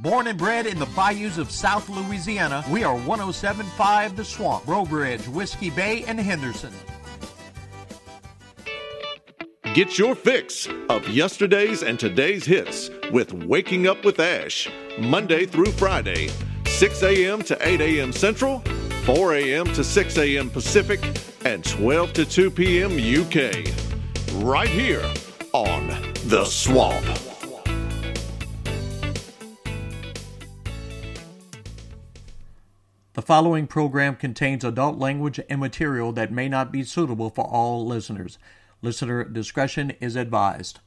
Born and bred in the bayous of South Louisiana, we are 1075 The Swamp, Breaux Bridge, Whiskey Bay, and Henderson. Get your fix of yesterday's and today's hits with Waking Up with Ash, Monday through Friday, 6 a.m. to 8 a.m. Central, 4 a.m. to 6 a.m. Pacific, and 12 to 2 p.m. UK. Right here on The Swamp. Following program contains adult language and material that may not be suitable for all listeners. Listener discretion is advised.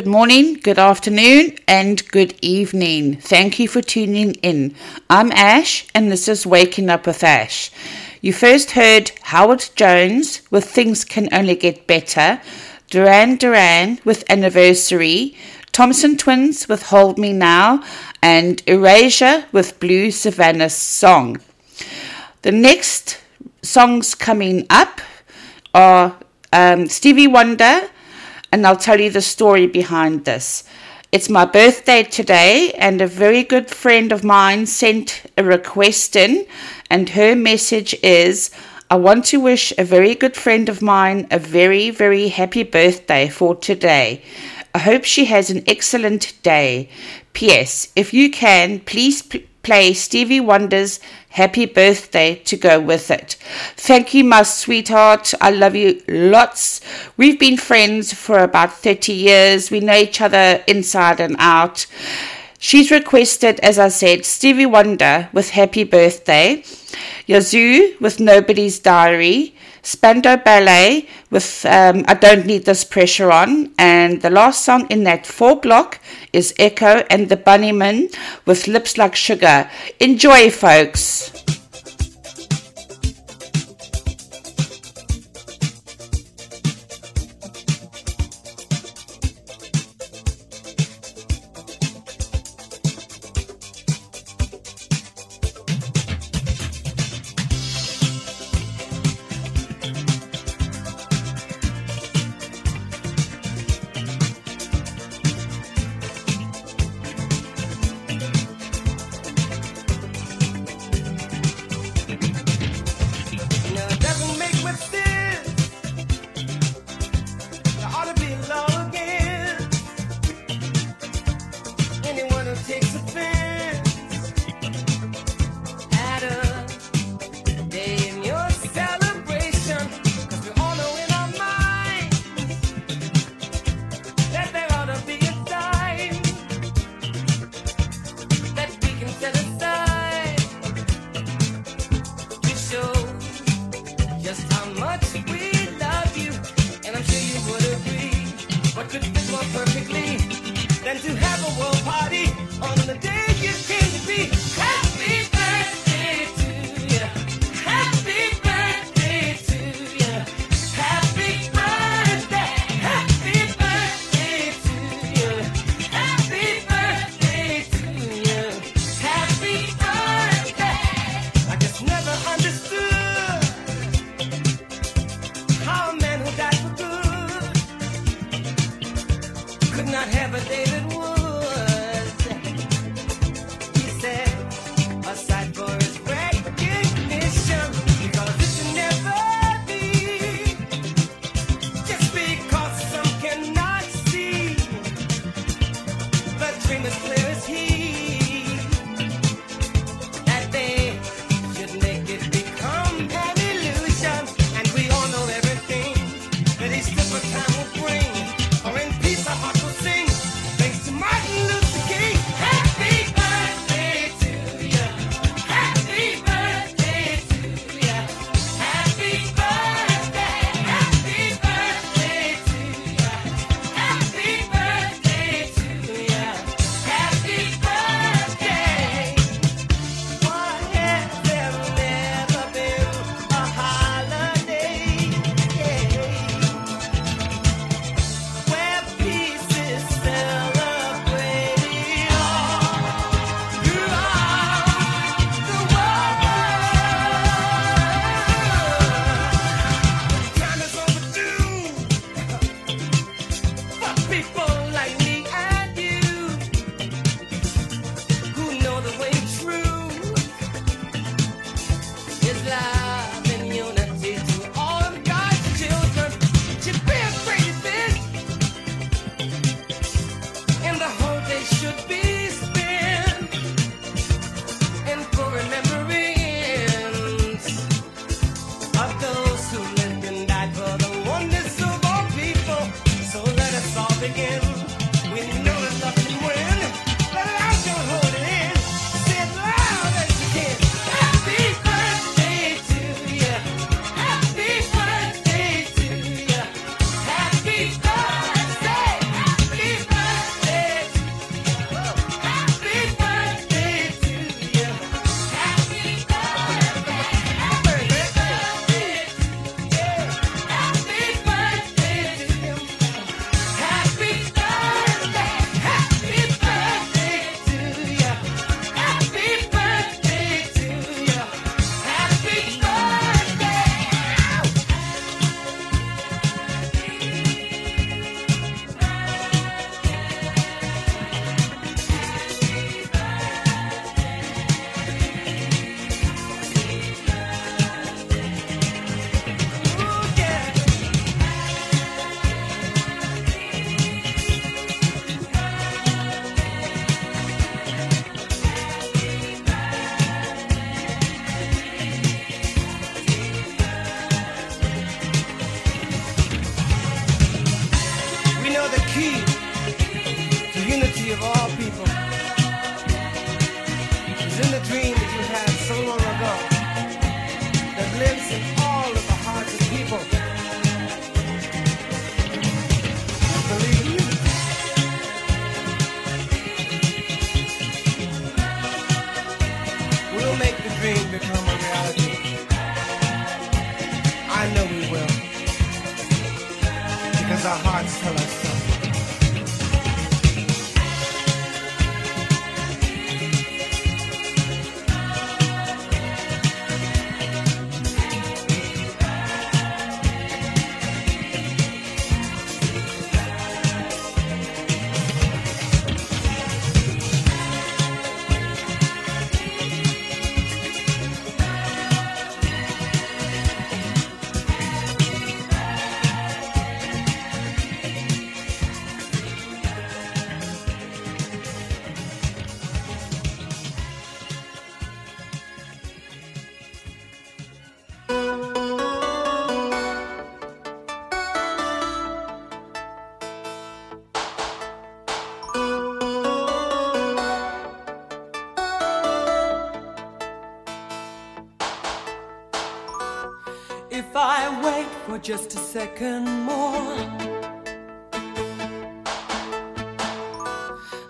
Good morning, good afternoon, and good evening. Thank you for tuning in. I'm Ash, and this is Waking Up with Ash. You first heard Howard Jones with Things Can Only Get Better, Duran Duran with Anniversary, Thompson Twins with Hold Me Now, and Erasure with Blue Savannah Song. The next songs coming up are um, Stevie Wonder and I'll tell you the story behind this. It's my birthday today, and a very good friend of mine sent a request in, and her message is I want to wish a very good friend of mine a very, very happy birthday for today. I hope she has an excellent day. P.S. If you can, please play Stevie Wonder's Happy Birthday to go with it. Thank you, my sweetheart. I love you lots. We've been friends for about 30 years. We know each other inside and out. She's requested, as I said, Stevie Wonder with Happy Birthday, Yazoo with Nobody's Diary, Spandau Ballet with um, I Don't Need This Pressure On, and the last song in that four block is Echo and the Bunnymen with Lips Like Sugar. Enjoy, folks. just a second more.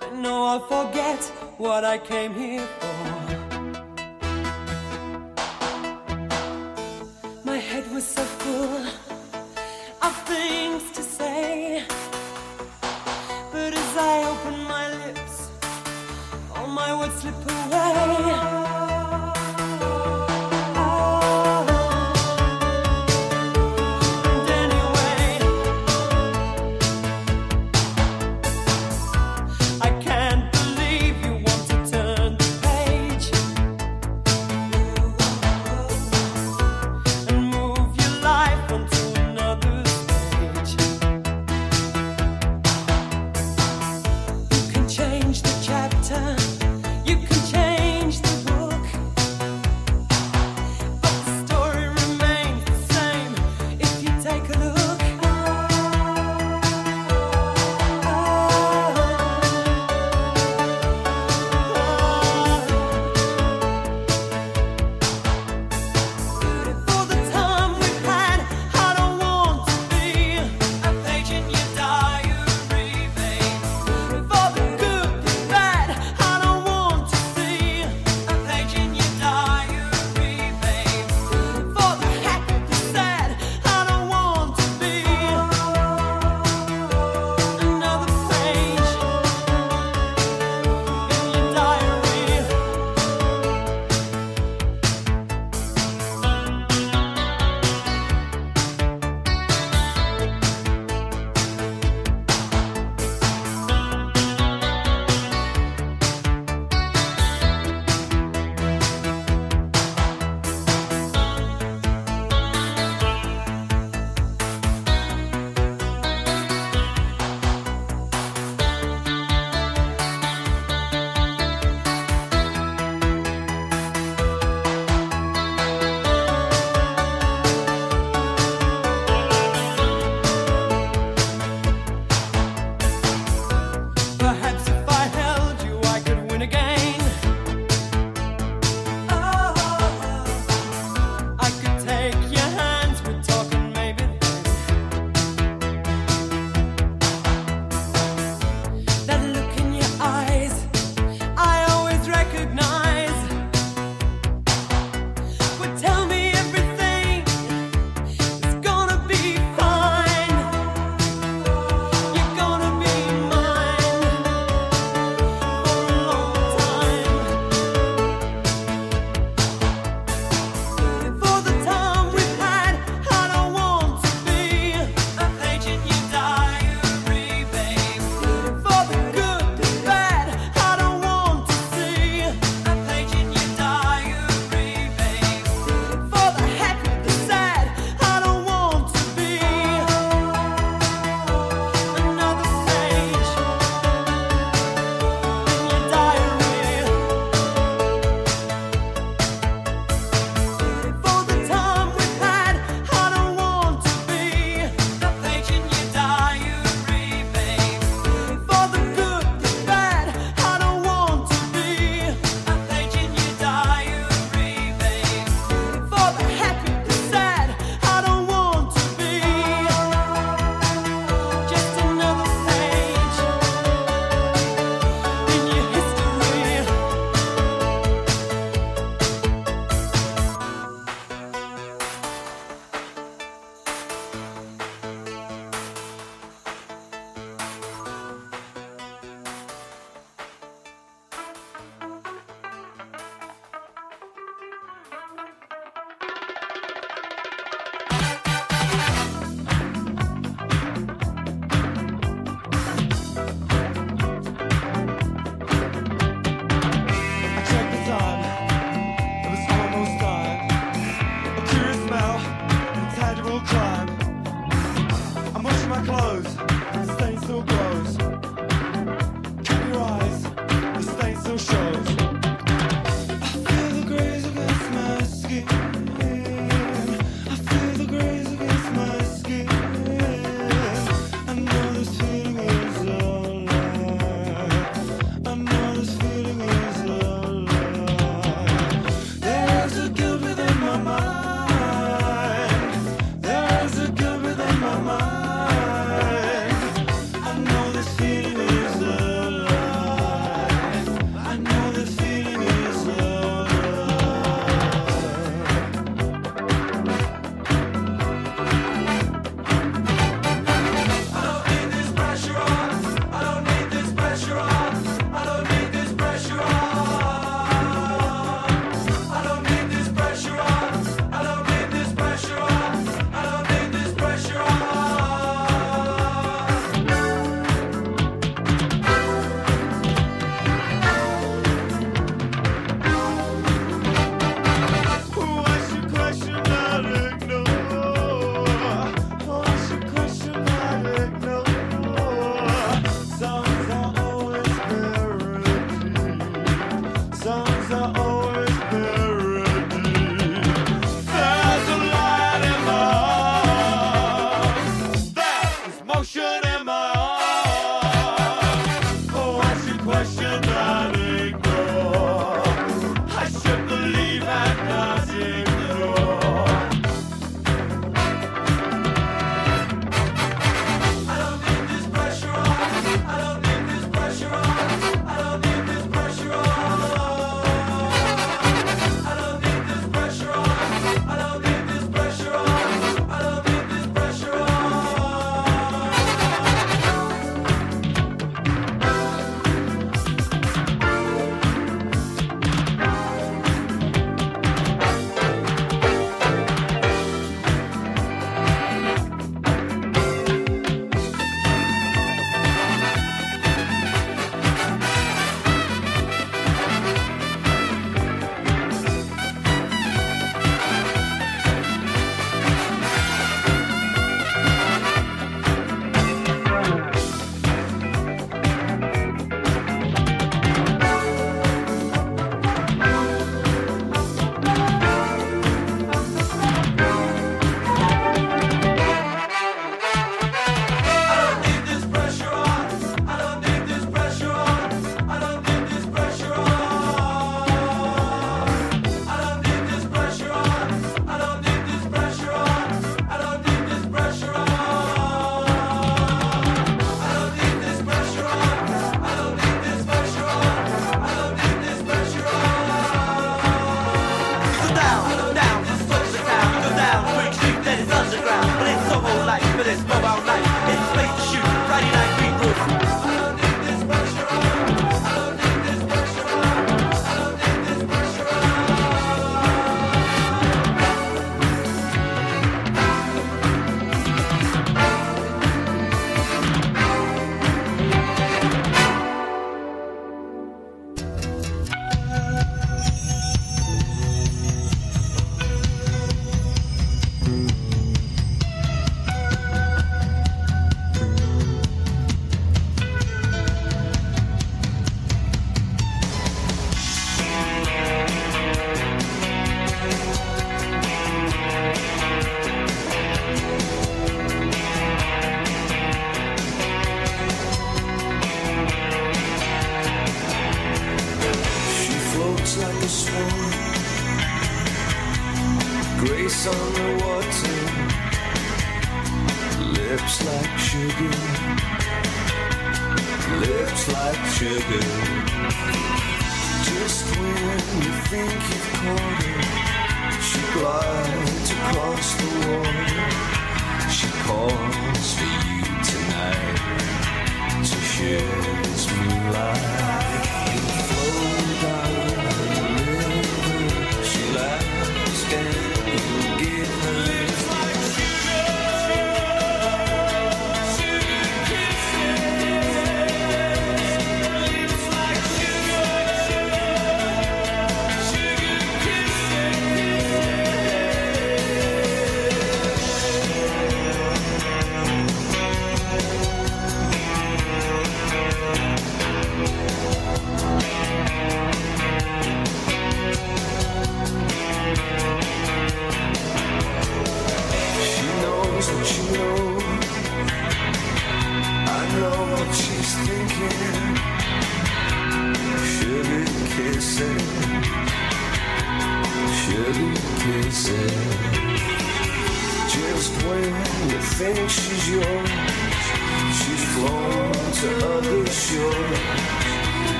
I know I'll forget what I came here for.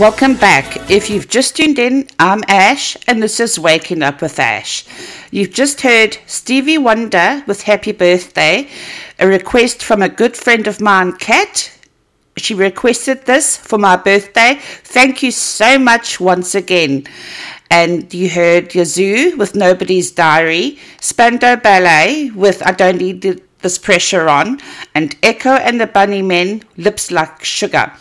Welcome back. If you've just tuned in, I'm Ash, and this is Waking Up with Ash. You've just heard Stevie Wonder with Happy Birthday, a request from a good friend of mine, Kat. She requested this for my birthday. Thank you so much once again. And you heard Yazoo with Nobody's Diary, Spandau Ballet with I Don't Need This Pressure On, and Echo and the Bunnymen, Lips Like Sugar.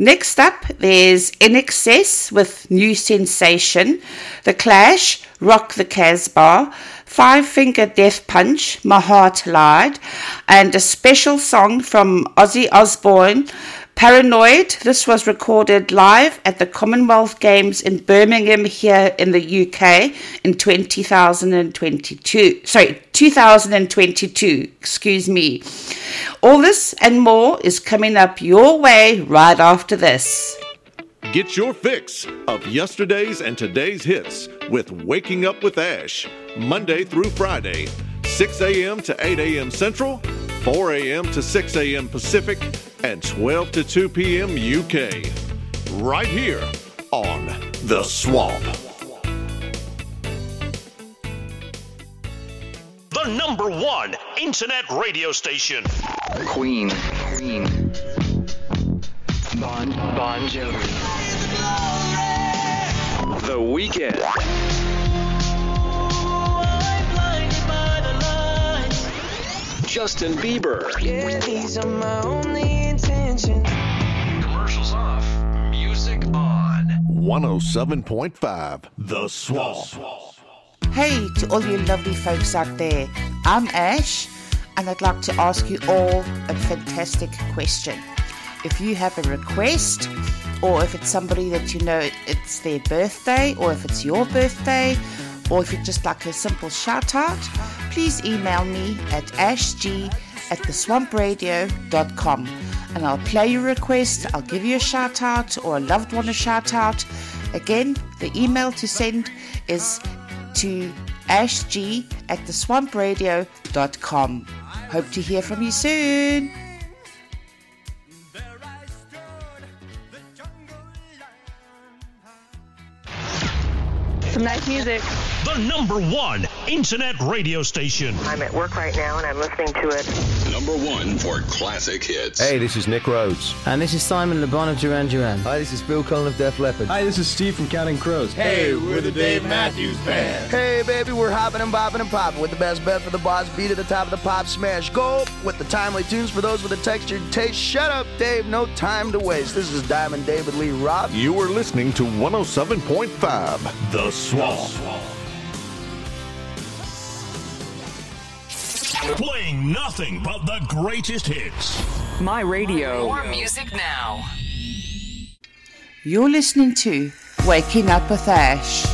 Next up, there's INXS with New Sensation, The Clash, Rock the Casbah, Five Finger Death Punch, My Heart Lied, and a special song from Ozzy Osbourne, Paranoid. This was recorded live at the Commonwealth Games in Birmingham here in the UK in 2022. Sorry, 2022. Excuse me. All this and more is coming up your way right after this. Get your fix of yesterday's and today's hits with Waking Up with Ash, Monday through Friday, 6 a.m. to 8 a.m. Central, 4 a.m. to 6 a.m. Pacific, and 12 to 2 p.m. UK. Right here on The Swamp. The number one internet radio station. Queen. Queen. Bon Bon Jovi. The Weeknd. Justin Bieber. Yeah, these are my only intentions. Commercials off. Music on. 107.5 The Swamp. Hey to all you lovely folks out there. I'm Ash, and I'd like to ask you all a fantastic question. If you have a request, or if it's somebody that you know it's their birthday, or if it's your birthday, or if you'd just like a simple shout out, please email me at ashg at theswampradio.com and I'll play your request, I'll give you a shout out or a loved one a shout out. Again, the email to send is to ashg at theswampradio.com. Hope to hear from you soon. Some nice music. The number one internet radio station. I'm at work right now and I'm listening to it. Number one for classic hits. Hey, this is Nick Rhodes. And this is Simon LeBon of Duran Duran. Hi, this is Phil Collen of Def Leppard. Hi, this is Steve from Counting Crows. Hey, we're the Dave Matthews Band. Hey, baby, we're hopping and bopping and popping with the best bet for the boss beat at the top of the pop smash. Go with the timely tunes for those with a textured taste. Shut up, Dave. No time to waste. This is Diamond David Lee Roth. You are listening to 107.5 The Swamp. Playing nothing but the greatest hits. My radio. More music now. You're listening to Waking Up with Ash.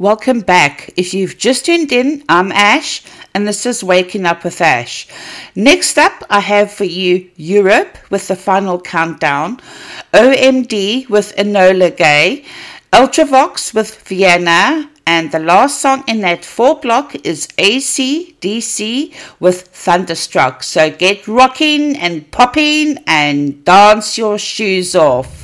Welcome back. If you've just tuned in, I'm Ash, and this is Waking Up with Ash. Next up, I have for you Europe with the final countdown, OMD with Enola Gay, Ultravox with Vienna, and the last song in that four block is ACDC with Thunderstruck. So get rocking and popping and dance your shoes off.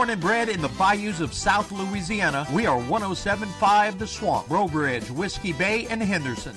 Born and bred in the bayous of South Louisiana, we are 1075 The Swamp, Breaux Bridge, Whiskey Bay, and Henderson.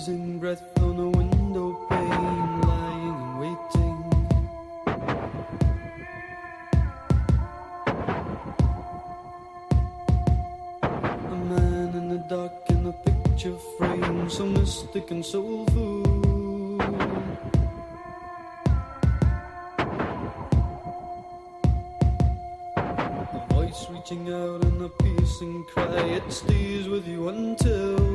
Freezing breath on a window pane, lying and waiting. A man in the dark in a picture frame, so mystic and soulful. A voice reaching out in a piercing cry, it stays with you until.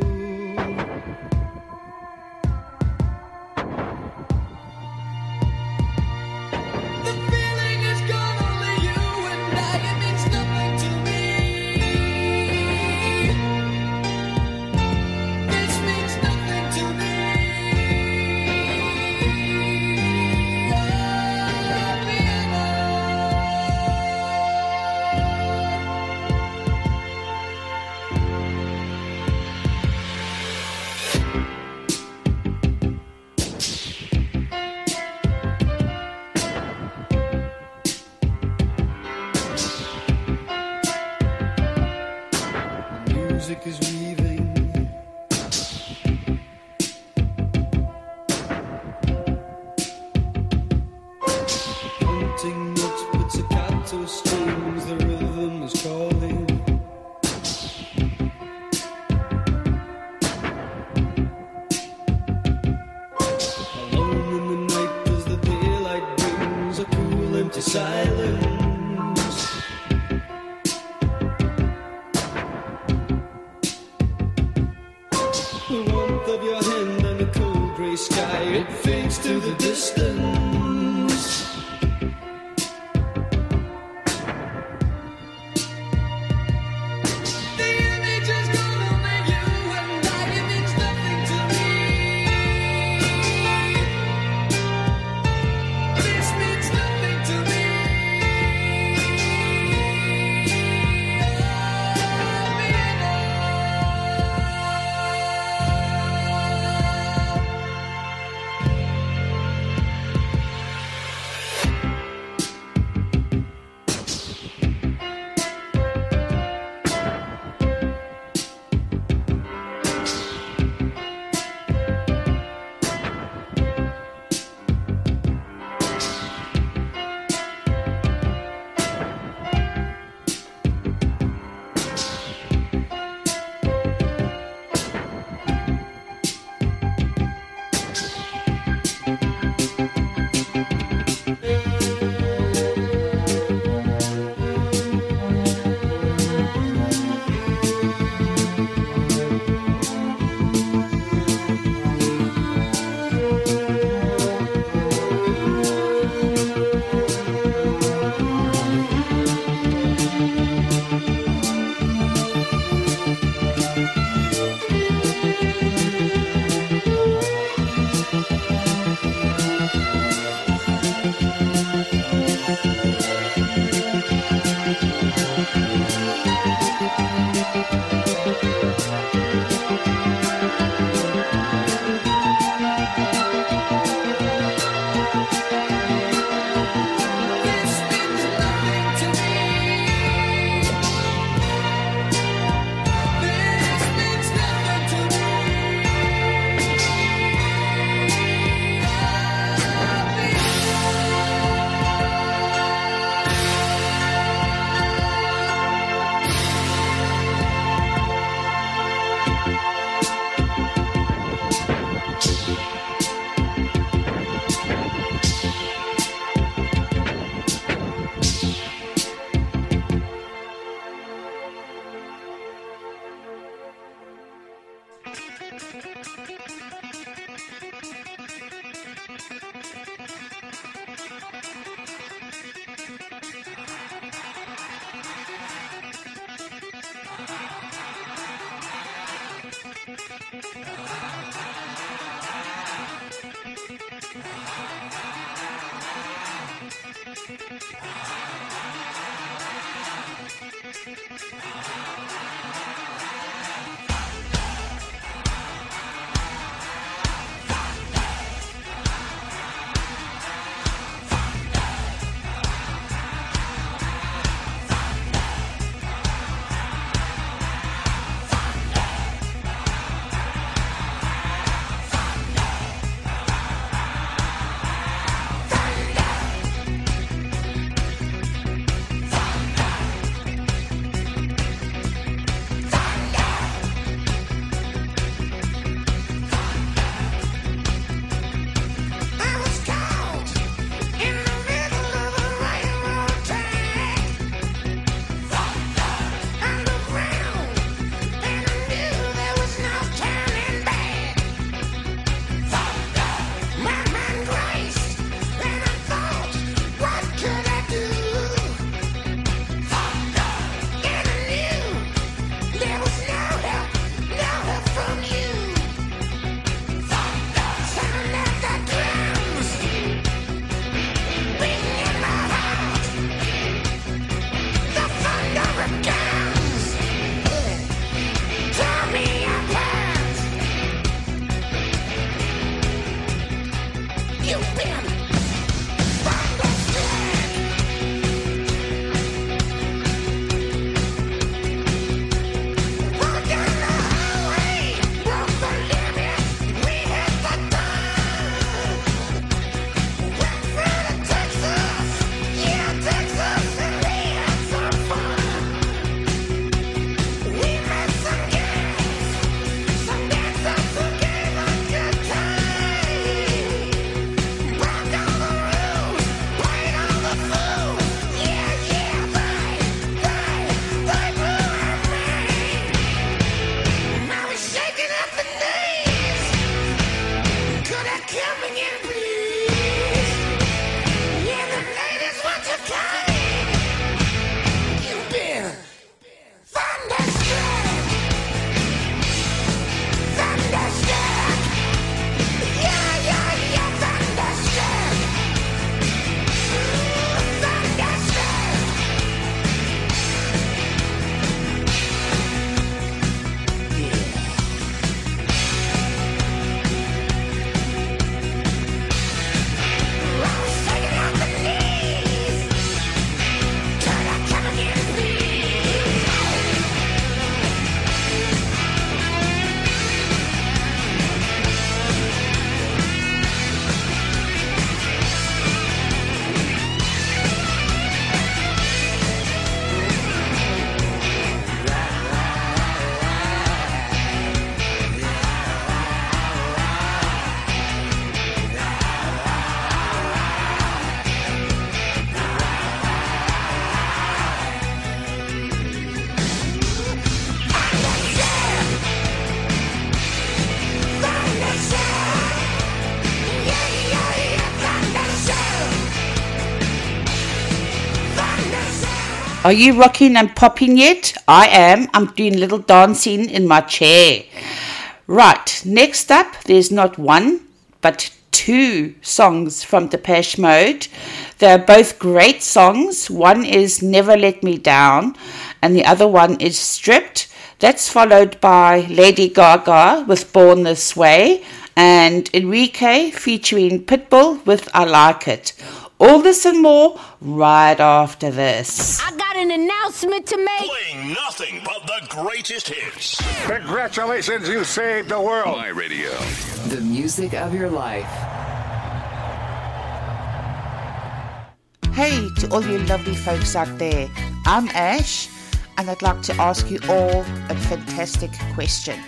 Are you rocking and popping yet? I am. I'm doing a little dancing in my chair. Right, next up, there's not one, but two songs from Depeche Mode. They're both great songs. One is Never Let Me Down, and the other one is Stripped. That's followed by Lady Gaga with Born This Way, and Enrique featuring Pitbull with I Like It. All this and more right after this. I got an announcement to make. Playing nothing but the greatest hits. Congratulations, you saved the world. My radio. The music of your life. Hey to all you lovely folks out there. I'm Ash, and I'd like to ask you all a fantastic question.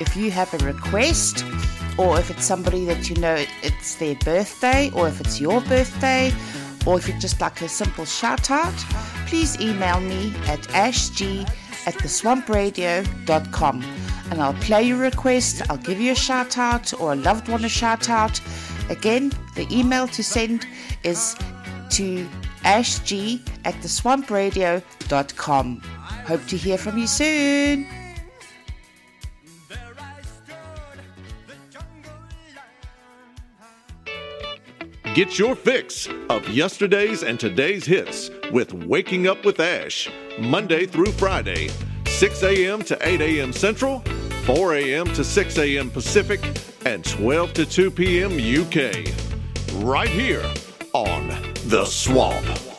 If you have a request, or if it's somebody that you know it's their birthday, or if it's your birthday, or if you'd just like a simple shout out, please email me at ashg at theswampradio.com and I'll play your request, I'll give you a shout out or a loved one a shout out. Again, the email to send is to ashg at theswampradio.com. Hope to hear from you soon. Get your fix of yesterday's and today's hits with Waking Up with Ash, Monday through Friday, 6 a.m. to 8 a.m. Central, 4 a.m. to 6 a.m. Pacific, and 12 to 2 p.m. UK. Right here on The Swamp.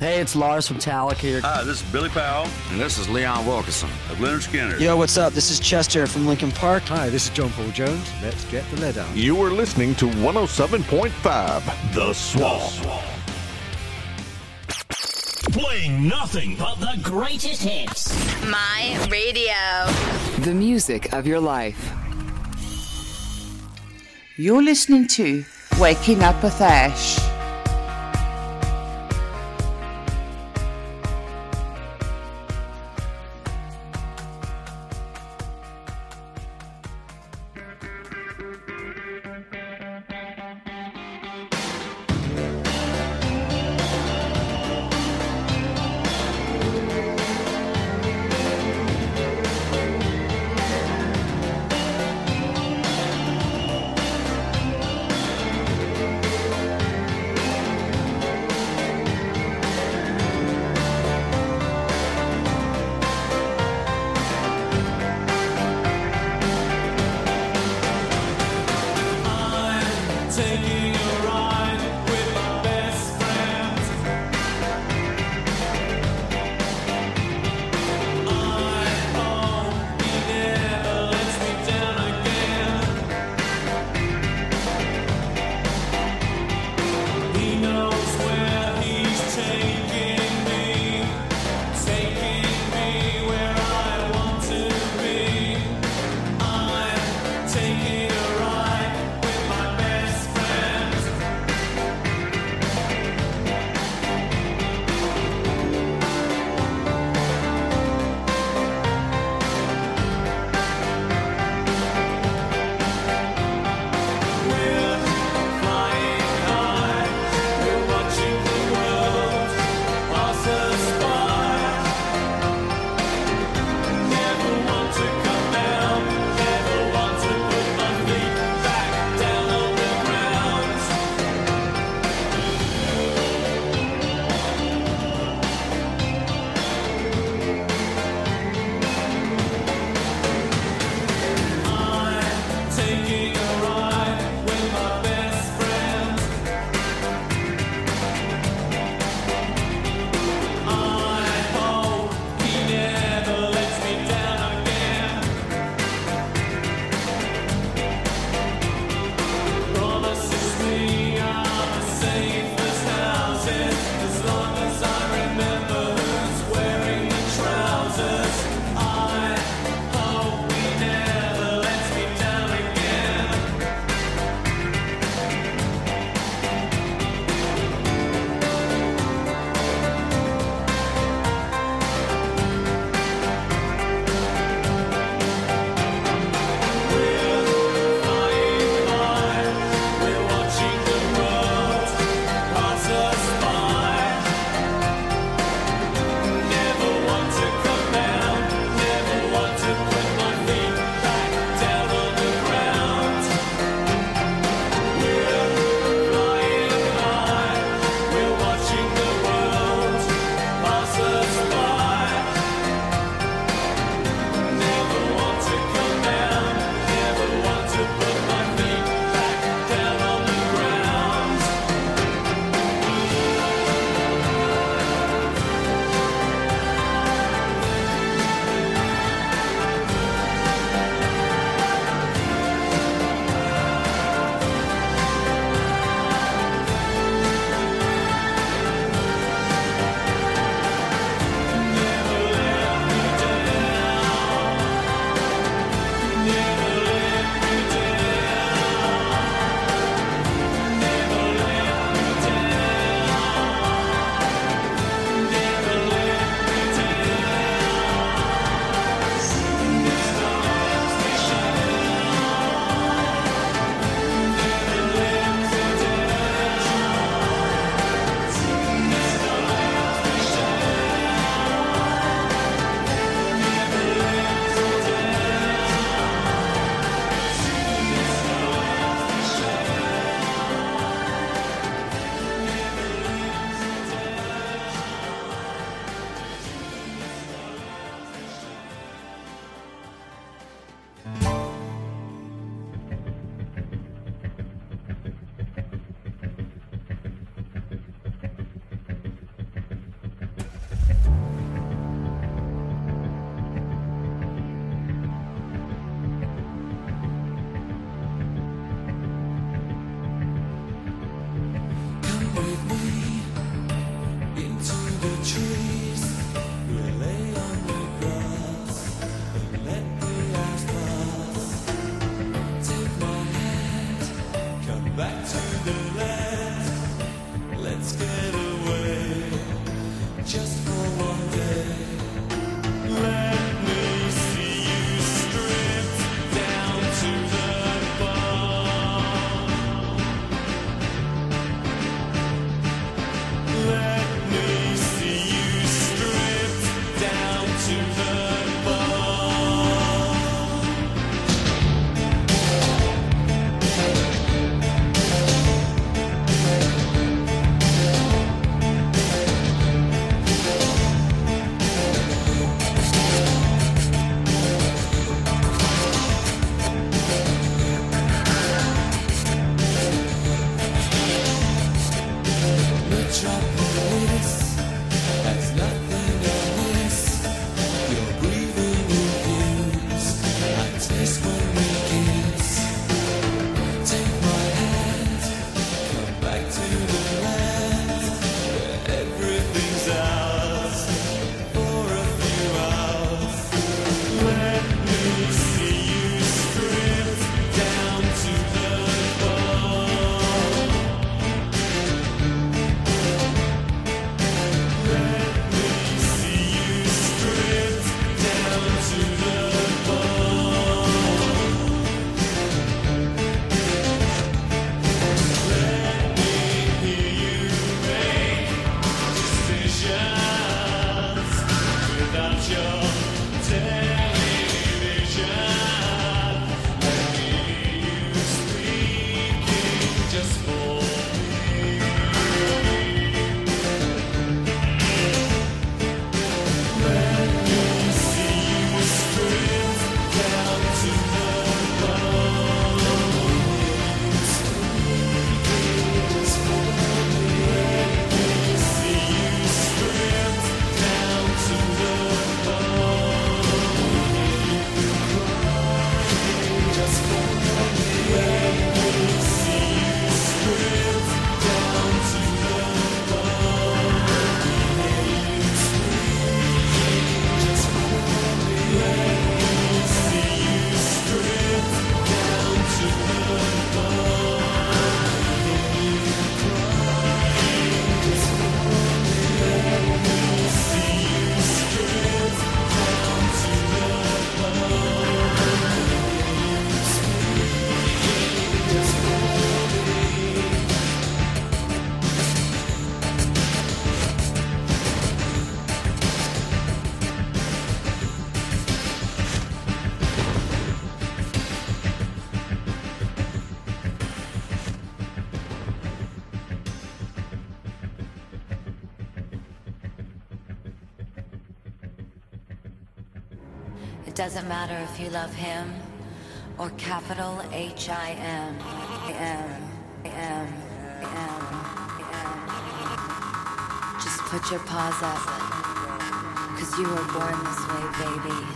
Hey, it's Lars from Talc here. Hi, this is Billy Powell. And this is Leon Wilkeson of Lynyrd Skynyrd. Yo, what's up? This is Chester from Linkin Park. Hi, this is John Paul Jones. Let's get the lead out. You are listening to 107.5 The Swamp. Playing nothing but the greatest hits. My radio. The music of your life. You're listening to Waking Up with Ash. back to doesn't matter if you love him or capital H I M M M M. Just put your paws up, cause you were born this way, baby.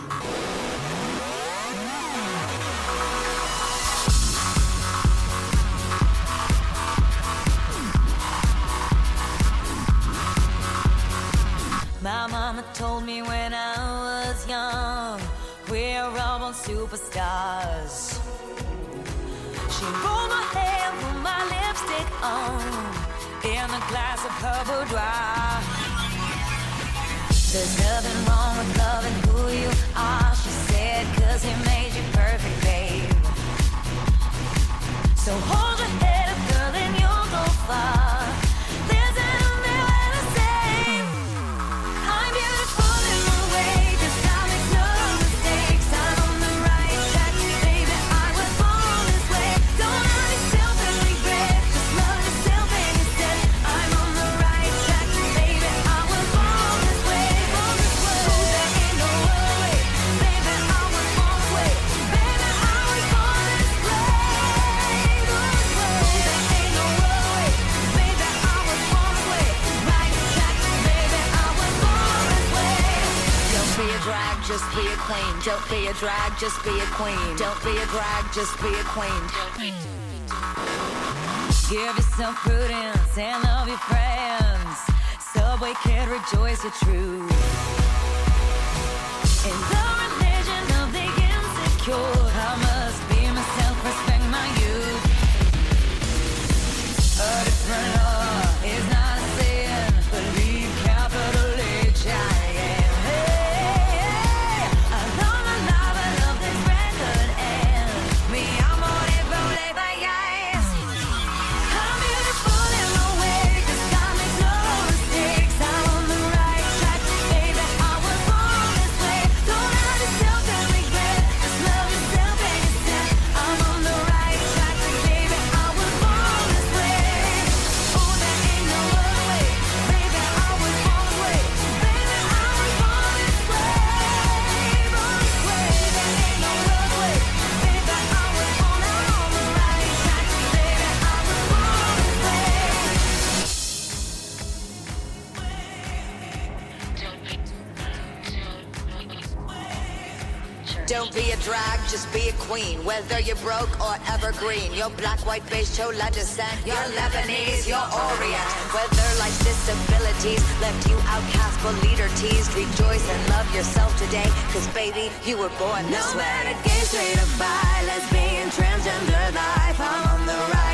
supplies of purple dry. There's nothing wrong with loving who you are, she said, cause he made you perfect, babe. So hold your head up, girl, and you'll go far. be a queen. Don't be a drag, just be a queen. Don't be a drag, just be a queen. Give yourself prudence and love your friends. Subway can rejoice your truth. In the religion of the insecure. Be a queen. Whether you're broke or evergreen, you're black, white, beige, chola descent. You're Lebanese, you're Orient. Whether life's disabilities left you outcast but leader teased, rejoice and love yourself today. Cause baby, you were born this No way. matter gay, straight or bi, lesbian, transgender life, I'm on the right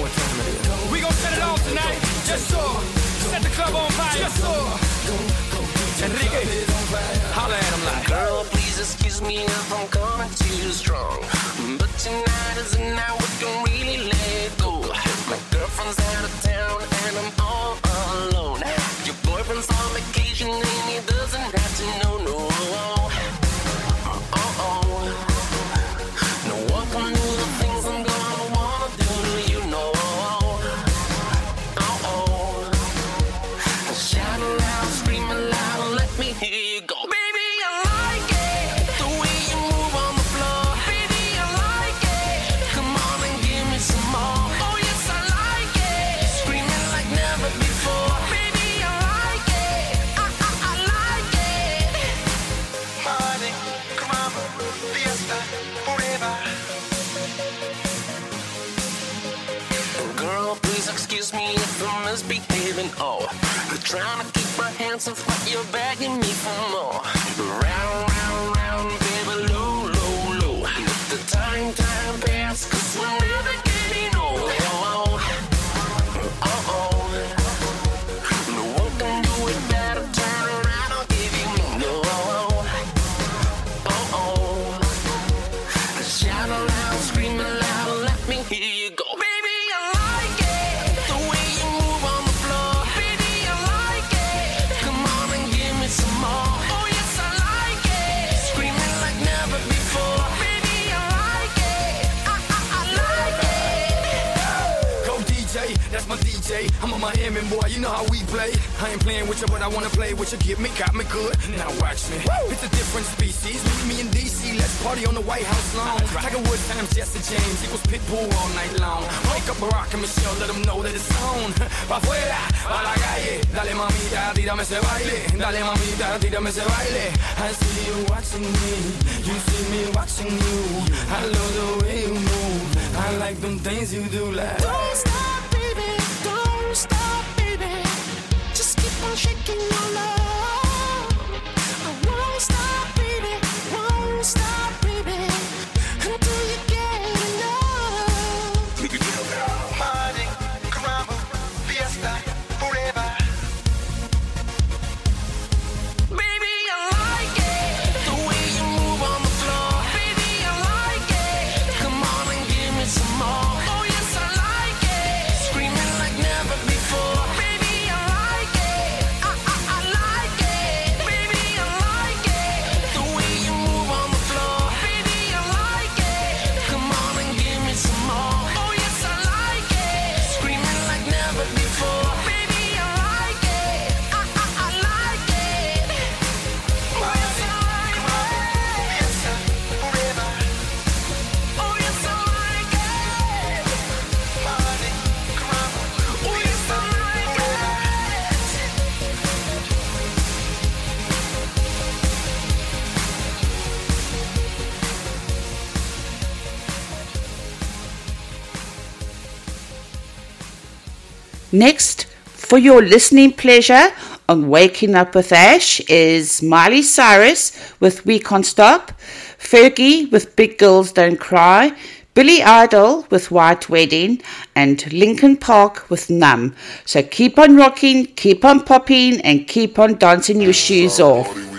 what time it is. We gon' set it off tonight. just so. Set the club on fire. Yes, sir. Enrique. Holla at him like. Girl, please excuse me if I'm coming too strong. But tonight is the night we can really let go. My girlfriend's out of town and I'm all alone. Your boyfriend's on vacation and he doesn't have to know, no. Uh-oh. No trying to keep my hands off what you're begging me for more. Playing with you, but I wanna play with you. Get me, got me good. Now watch me. It's a different species. Meet me in DC, let's party on the White House lawn. Tiger Woods times Jesse James equals Pitbull all night long. Wake up Barack and Michelle, let them know that it's on. Pa' afuera, pa' la calle. Dale mamita, tírame ese baile. Dale mamita, tírame ese baile. I see you watching me, you see me watching you. I love the way you move. I like them things you do like. Don't stop, baby. Don't stop, baby. Stop, baby. Won't stop, baby. Until you Next, for your listening pleasure on Waking Up with Ash is Miley Cyrus with We Can't Stop, Fergie with Big Girls Don't Cry, Billy Idol with White Wedding, and Linkin Park with Numb. So keep on rocking, keep on popping, and keep on dancing your shoes off.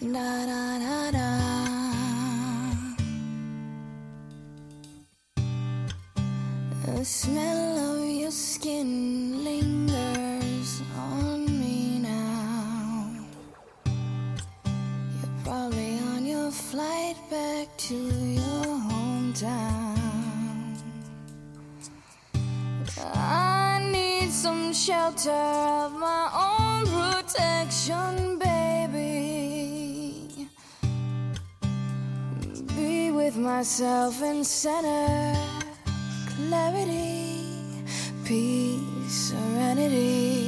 da da da da. The smell of your skin lingers on me now. You're probably on your flight back to your hometown. I need some shelter of my own protection. myself in center, clarity, peace, serenity.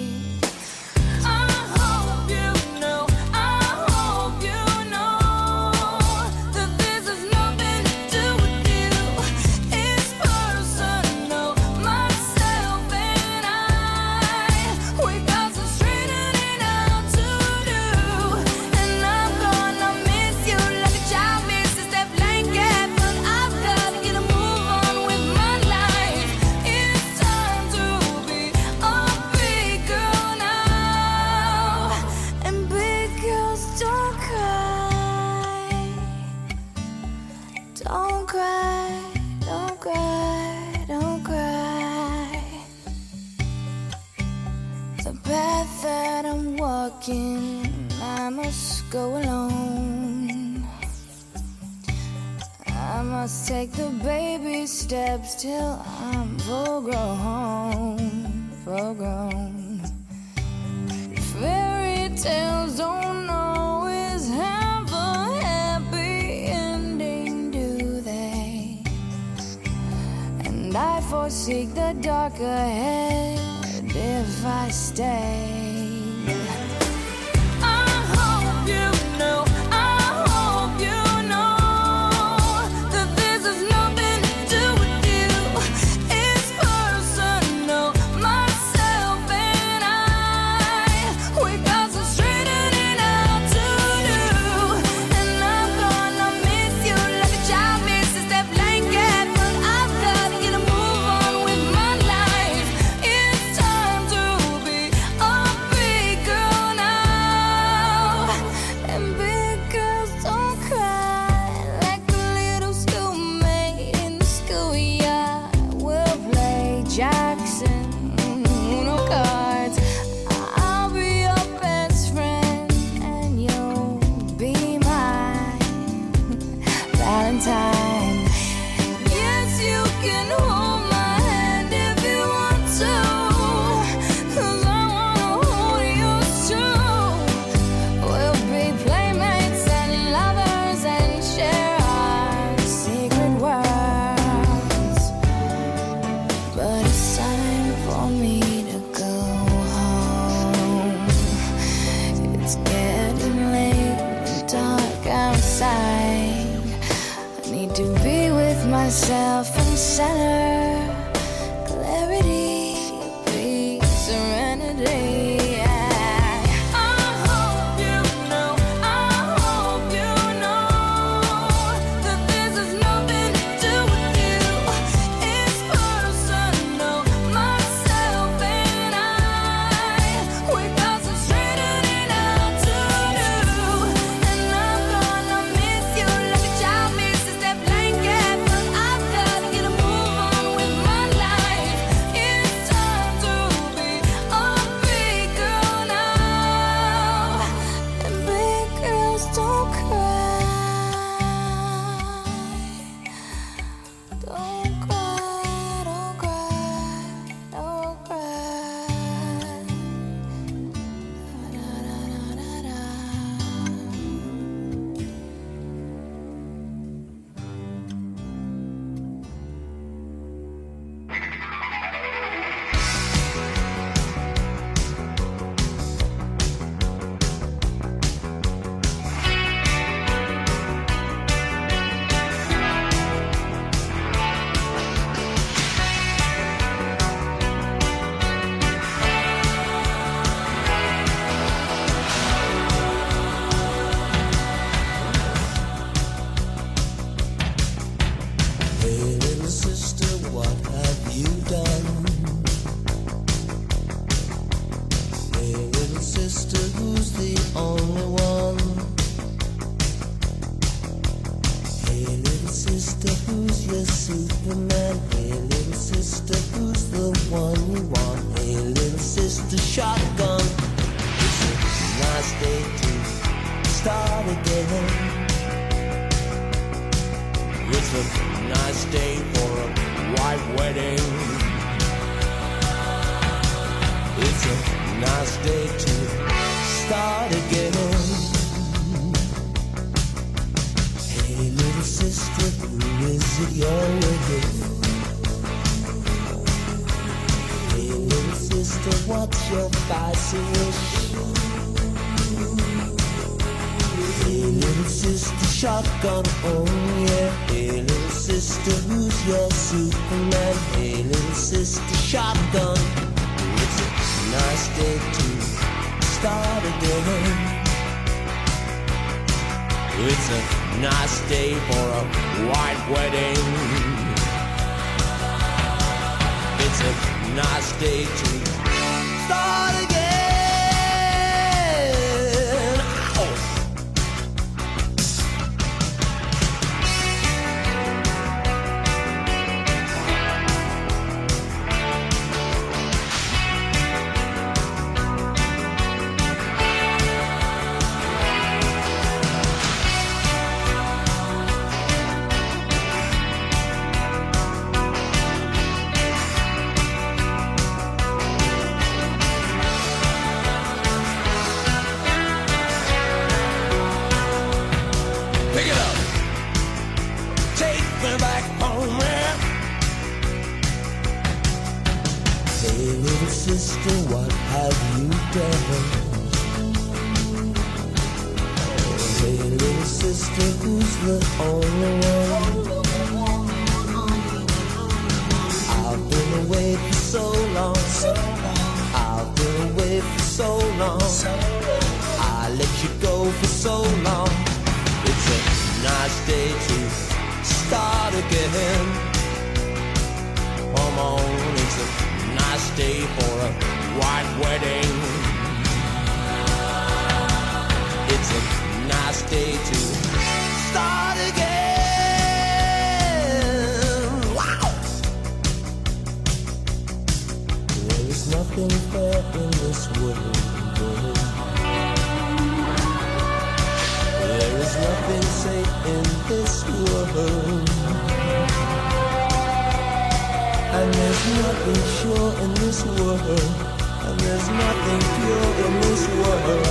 There's nothing sure in this world, and there's nothing pure in this world.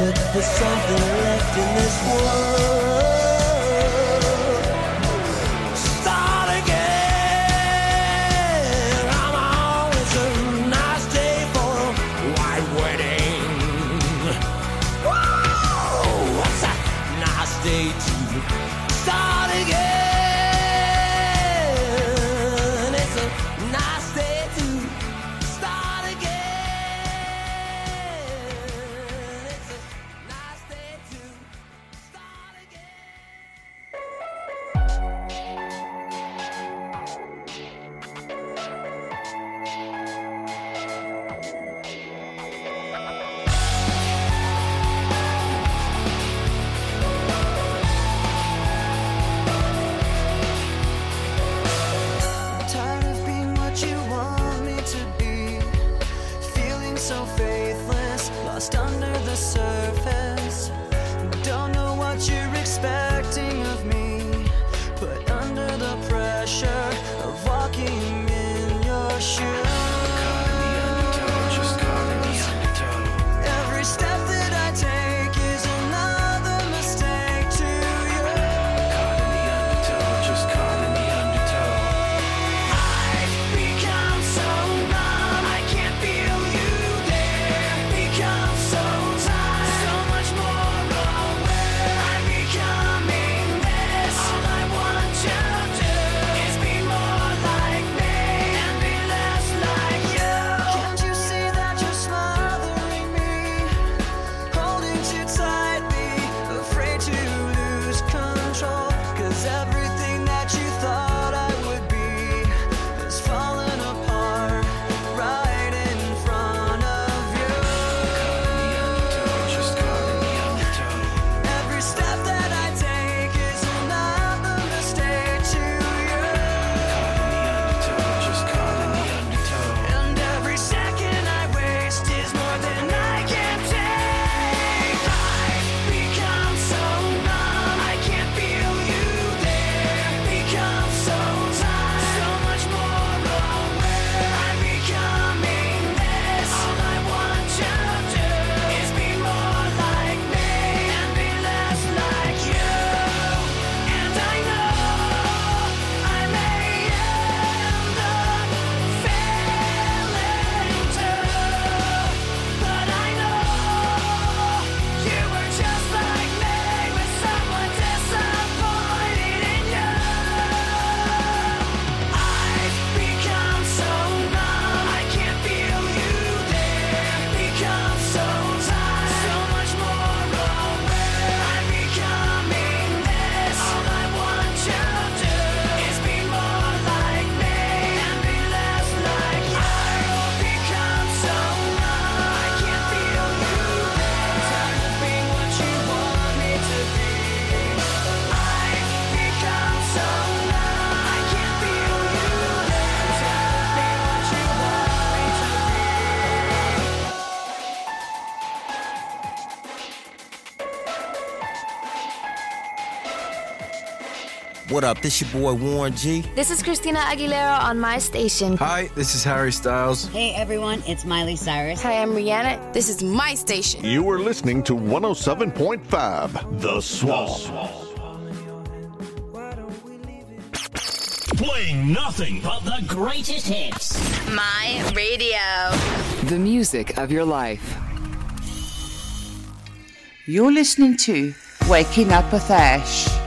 Look for something left in this world. What up? This your boy Warren G. This is Christina Aguilera on my station. Hi, this is Harry Styles. Hey everyone, it's Miley Cyrus. Hi, I'm Rihanna. This is my station. You are listening to 107.5 The Swamp. Playing nothing but the greatest hits. My radio. The music of your life. You're listening to Waking Up with Ash.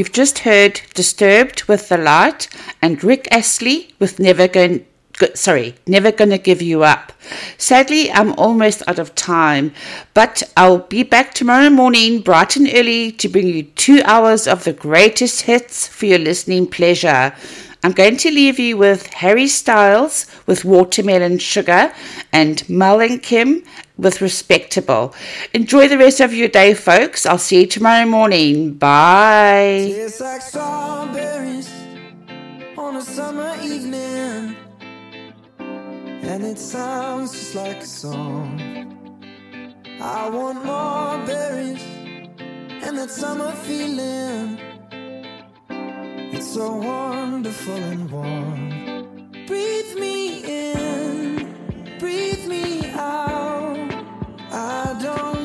You've just heard Disturbed with the Light and Rick Astley with Never Going sorry, never going to give you up. Sadly, I'm almost out of time, but I'll be back tomorrow morning bright and early to bring you two hours of the greatest hits for your listening pleasure. I'm going to leave you with Harry Styles with Watermelon Sugar and Mel and Kim with Respectable. Enjoy the rest of your day, folks. I'll see you tomorrow morning. Bye. Like strawberries on a summer evening, and it sounds just like a song. I want more berries and that summer feeling. It's so wonderful and warm. Breathe me in, breathe me out. I don't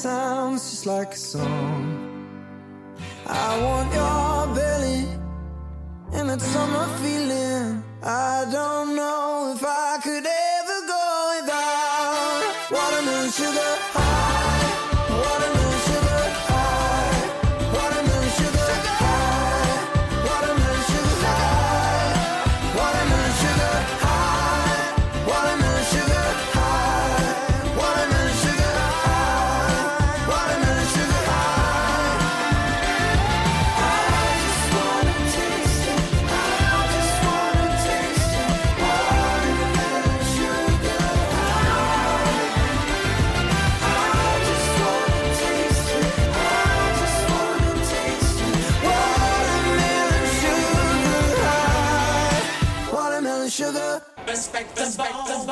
sounds just like a song. I want your belly and that summer feeling. I don't know Let's.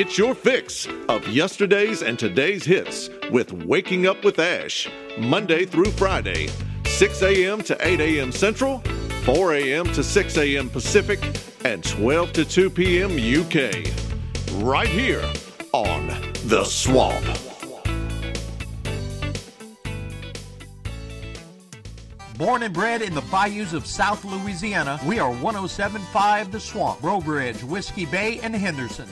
Get your fix of yesterday's and today's hits with Waking Up with Ash, Monday through Friday, 6 a.m. to 8 a.m. Central, 4 a.m. to 6 a.m. Pacific, and 12 to 2 p.m. UK. Right here on The Swamp. Born and bred in the bayous of South Louisiana, we are 1075 The Swamp, Breaux Bridge, Whiskey Bay, and Henderson.